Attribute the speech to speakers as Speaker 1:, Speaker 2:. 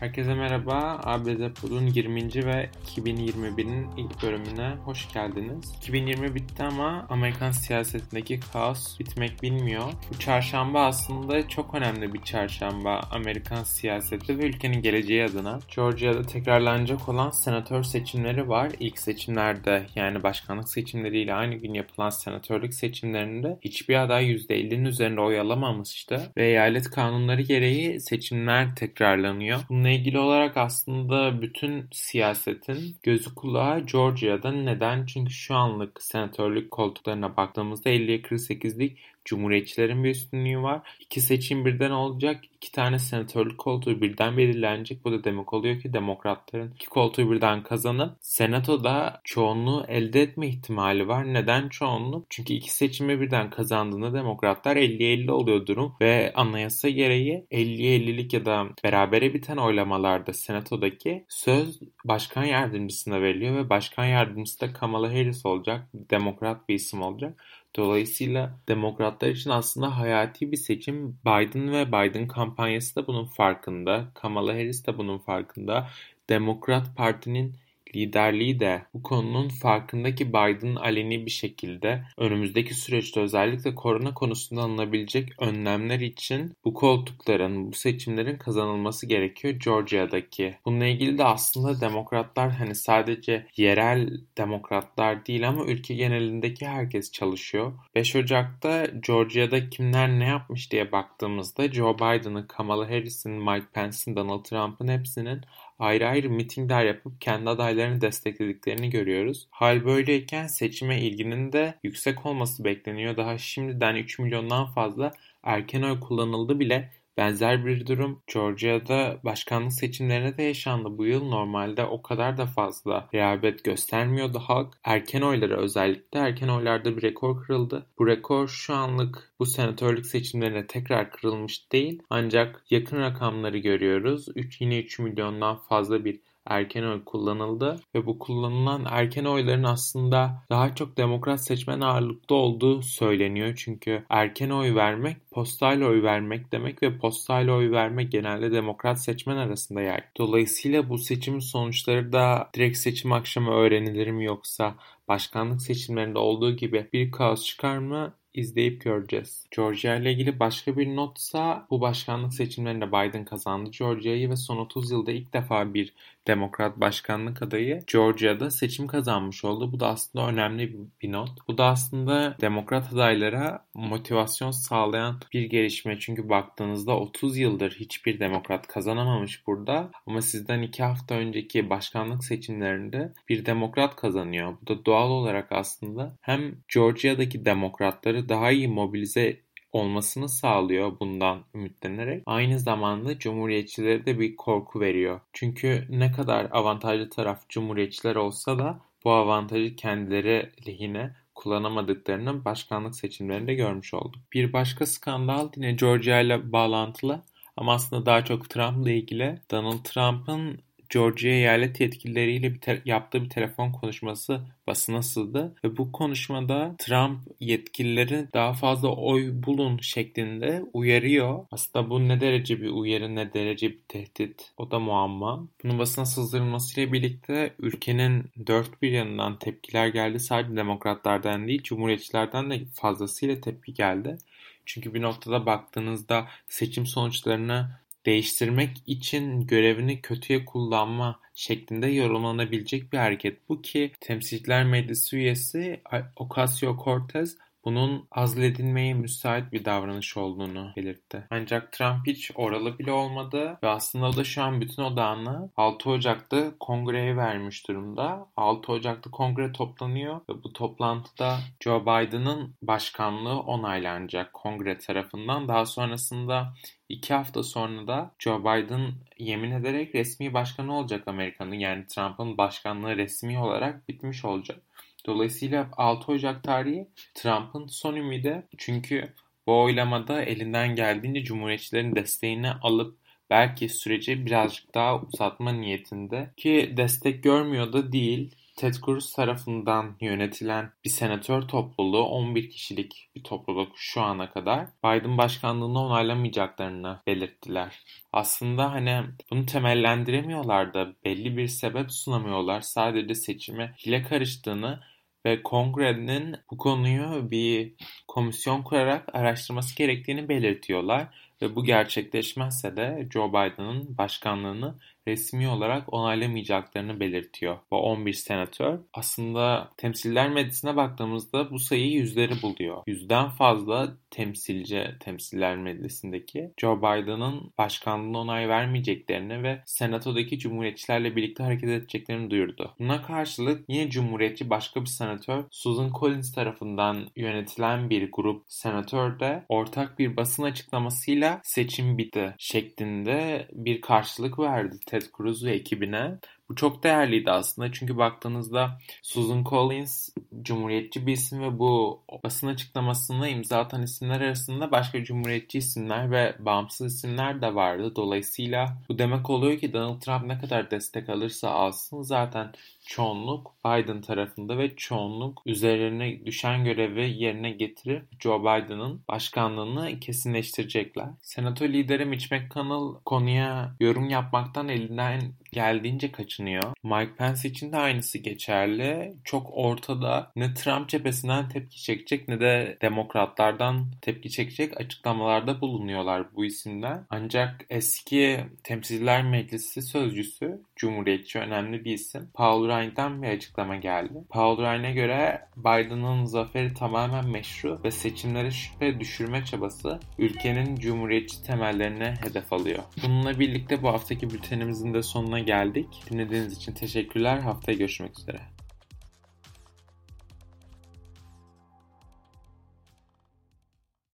Speaker 1: Herkese merhaba. ABD Pod'un 20. ve 2021'in ilk bölümüne hoş geldiniz. 2020 bitti ama Amerikan siyasetindeki kaos bitmek bilmiyor. Bu çarşamba aslında çok önemli bir çarşamba Amerikan siyaseti ve ülkenin geleceği adına. Georgia'da tekrarlanacak olan senatör seçimleri var. İlk seçimlerde yani başkanlık seçimleriyle aynı gün yapılan senatörlük seçimlerinde hiçbir aday %50'nin üzerinde oy alamamıştı ve eyalet kanunları gereği seçimler tekrarlanıyor. Bunun Bununla ilgili olarak aslında bütün siyasetin gözü kulağı Georgia'da. Neden? Çünkü şu anlık senatörlük koltuklarına baktığımızda 50'ye 48'lik Cumhuriyetçilerin bir üstünlüğü var. İki seçim birden olacak. iki tane senatörlük koltuğu birden belirlenecek. Bu da demek oluyor ki demokratların iki koltuğu birden kazanıp senatoda çoğunluğu elde etme ihtimali var. Neden çoğunluk? Çünkü iki seçimi birden kazandığında demokratlar 50-50 oluyor durum ve anayasa gereği 50-50'lik ya da berabere biten oylamalarda senatodaki söz başkan yardımcısına veriliyor ve başkan yardımcısı da Kamala Harris olacak. Demokrat bir isim olacak. Dolayısıyla demokratlar için aslında hayati bir seçim. Biden ve Biden kampanyası da bunun farkında. Kamala Harris de bunun farkında. Demokrat Parti'nin liderliği de bu konunun farkındaki Biden aleni bir şekilde önümüzdeki süreçte özellikle korona konusunda alınabilecek önlemler için bu koltukların, bu seçimlerin kazanılması gerekiyor Georgia'daki. Bununla ilgili de aslında demokratlar hani sadece yerel demokratlar değil ama ülke genelindeki herkes çalışıyor. 5 Ocak'ta Georgia'da kimler ne yapmış diye baktığımızda Joe Biden'ın, Kamala Harris'in, Mike Pence'in, Donald Trump'ın hepsinin ayrı ayrı mitingler yapıp kendi adaylarını desteklediklerini görüyoruz. Hal böyleyken seçime ilginin de yüksek olması bekleniyor. Daha şimdiden 3 milyondan fazla erken oy kullanıldı bile Benzer bir durum Georgia'da başkanlık seçimlerine de yaşandı bu yıl. Normalde o kadar da fazla rehavet göstermiyordu halk. Erken oyları özellikle erken oylarda bir rekor kırıldı. Bu rekor şu anlık bu senatörlük seçimlerine tekrar kırılmış değil. Ancak yakın rakamları görüyoruz. 3, yine 3 milyondan fazla bir erken oy kullanıldı ve bu kullanılan erken oyların aslında daha çok demokrat seçmen ağırlıklı olduğu söyleniyor. Çünkü erken oy vermek postayla oy vermek demek ve postayla oy vermek genelde demokrat seçmen arasında yer. Dolayısıyla bu seçim sonuçları da direkt seçim akşamı öğrenilir mi yoksa başkanlık seçimlerinde olduğu gibi bir kaos çıkar mı izleyip göreceğiz. Georgia ile ilgili başka bir notsa bu başkanlık seçimlerinde Biden kazandı Georgia'yı ve son 30 yılda ilk defa bir demokrat başkanlık adayı Georgia'da seçim kazanmış oldu. Bu da aslında önemli bir not. Bu da aslında demokrat adaylara motivasyon sağlayan bir gelişme. Çünkü baktığınızda 30 yıldır hiçbir demokrat kazanamamış burada. Ama sizden 2 hafta önceki başkanlık seçimlerinde bir demokrat kazanıyor. Bu da doğal olarak aslında hem Georgia'daki demokratları daha iyi mobilize olmasını sağlıyor bundan ümitlenerek. Aynı zamanda cumhuriyetçilere de bir korku veriyor. Çünkü ne kadar avantajlı taraf cumhuriyetçiler olsa da bu avantajı kendileri lehine kullanamadıklarını başkanlık seçimlerinde görmüş olduk. Bir başka skandal yine Georgia ile bağlantılı ama aslında daha çok Trump'la ilgili. Donald Trump'ın Georgia eyalet yetkilileriyle bir yaptığı bir telefon konuşması basına sızdı ve bu konuşmada Trump yetkilileri daha fazla oy bulun şeklinde uyarıyor. Aslında bu ne derece bir uyarı ne derece bir tehdit o da muamma. Bunun basına sızdırılmasıyla birlikte ülkenin dört bir yanından tepkiler geldi. Sadece demokratlardan değil cumhuriyetçilerden de fazlasıyla tepki geldi. Çünkü bir noktada baktığınızda seçim sonuçlarını değiştirmek için görevini kötüye kullanma şeklinde yorumlanabilecek bir hareket. Bu ki Temsilciler Meclisi üyesi Ocasio-Cortez bunun azledilmeye müsait bir davranış olduğunu belirtti. Ancak Trump hiç oralı bile olmadı ve aslında da şu an bütün odağını 6 Ocak'ta kongreye vermiş durumda. 6 Ocak'ta kongre toplanıyor ve bu toplantıda Joe Biden'ın başkanlığı onaylanacak kongre tarafından. Daha sonrasında iki hafta sonra da Joe Biden yemin ederek resmi başkanı olacak Amerika'nın. Yani Trump'ın başkanlığı resmi olarak bitmiş olacak. Dolayısıyla 6 Ocak tarihi Trump'ın son ümidi çünkü bu oylamada elinden geldiğince Cumhuriyetçilerin desteğini alıp belki süreci birazcık daha uzatma niyetinde ki destek görmüyor da değil. Ted Cruz tarafından yönetilen bir senatör topluluğu 11 kişilik bir topluluk şu ana kadar Biden başkanlığını onaylamayacaklarını belirttiler. Aslında hani bunu temellendiremiyorlar da belli bir sebep sunamıyorlar. Sadece seçime hile karıştığını ve kongrenin bu konuyu bir komisyon kurarak araştırması gerektiğini belirtiyorlar ve bu gerçekleşmezse de Joe Biden'ın başkanlığını resmi olarak onaylamayacaklarını belirtiyor bu 11 senatör. Aslında temsiller meclisine baktığımızda bu sayı yüzleri buluyor. Yüzden fazla temsilci temsiller meclisindeki Joe Biden'ın başkanlığına onay vermeyeceklerini ve senatodaki cumhuriyetçilerle birlikte hareket edeceklerini duyurdu. Buna karşılık yine cumhuriyetçi başka bir senatör Susan Collins tarafından yönetilen bir grup senatör de ortak bir basın açıklamasıyla seçim bitti şeklinde bir karşılık verdi Ted Cruz ve ekibine. Bu çok değerliydi aslında çünkü baktığınızda Susan Collins cumhuriyetçi bir isim ve bu basın açıklamasını imza atan isimler arasında başka cumhuriyetçi isimler ve bağımsız isimler de vardı. Dolayısıyla bu demek oluyor ki Donald Trump ne kadar destek alırsa alsın zaten çoğunluk Biden tarafında ve çoğunluk üzerine düşen görevi yerine getirip Joe Biden'ın başkanlığını kesinleştirecekler. Senato lideri Mitch McConnell konuya yorum yapmaktan elinden geldiğince kaçınıyor. Mike Pence için de aynısı geçerli. Çok ortada ne Trump cephesinden tepki çekecek ne de demokratlardan tepki çekecek açıklamalarda bulunuyorlar bu isimler. Ancak eski Temsiller Meclisi sözcüsü Cumhuriyetçi önemli bir isim. Paul Ryan'dan bir açıklama geldi. Paul Ryan'e göre Biden'ın zaferi tamamen meşru ve seçimleri şüphe düşürme çabası ülkenin cumhuriyetçi temellerine hedef alıyor. Bununla birlikte bu haftaki bültenimizin de sonuna geldik. Dinlediğiniz için teşekkürler. Haftaya görüşmek üzere.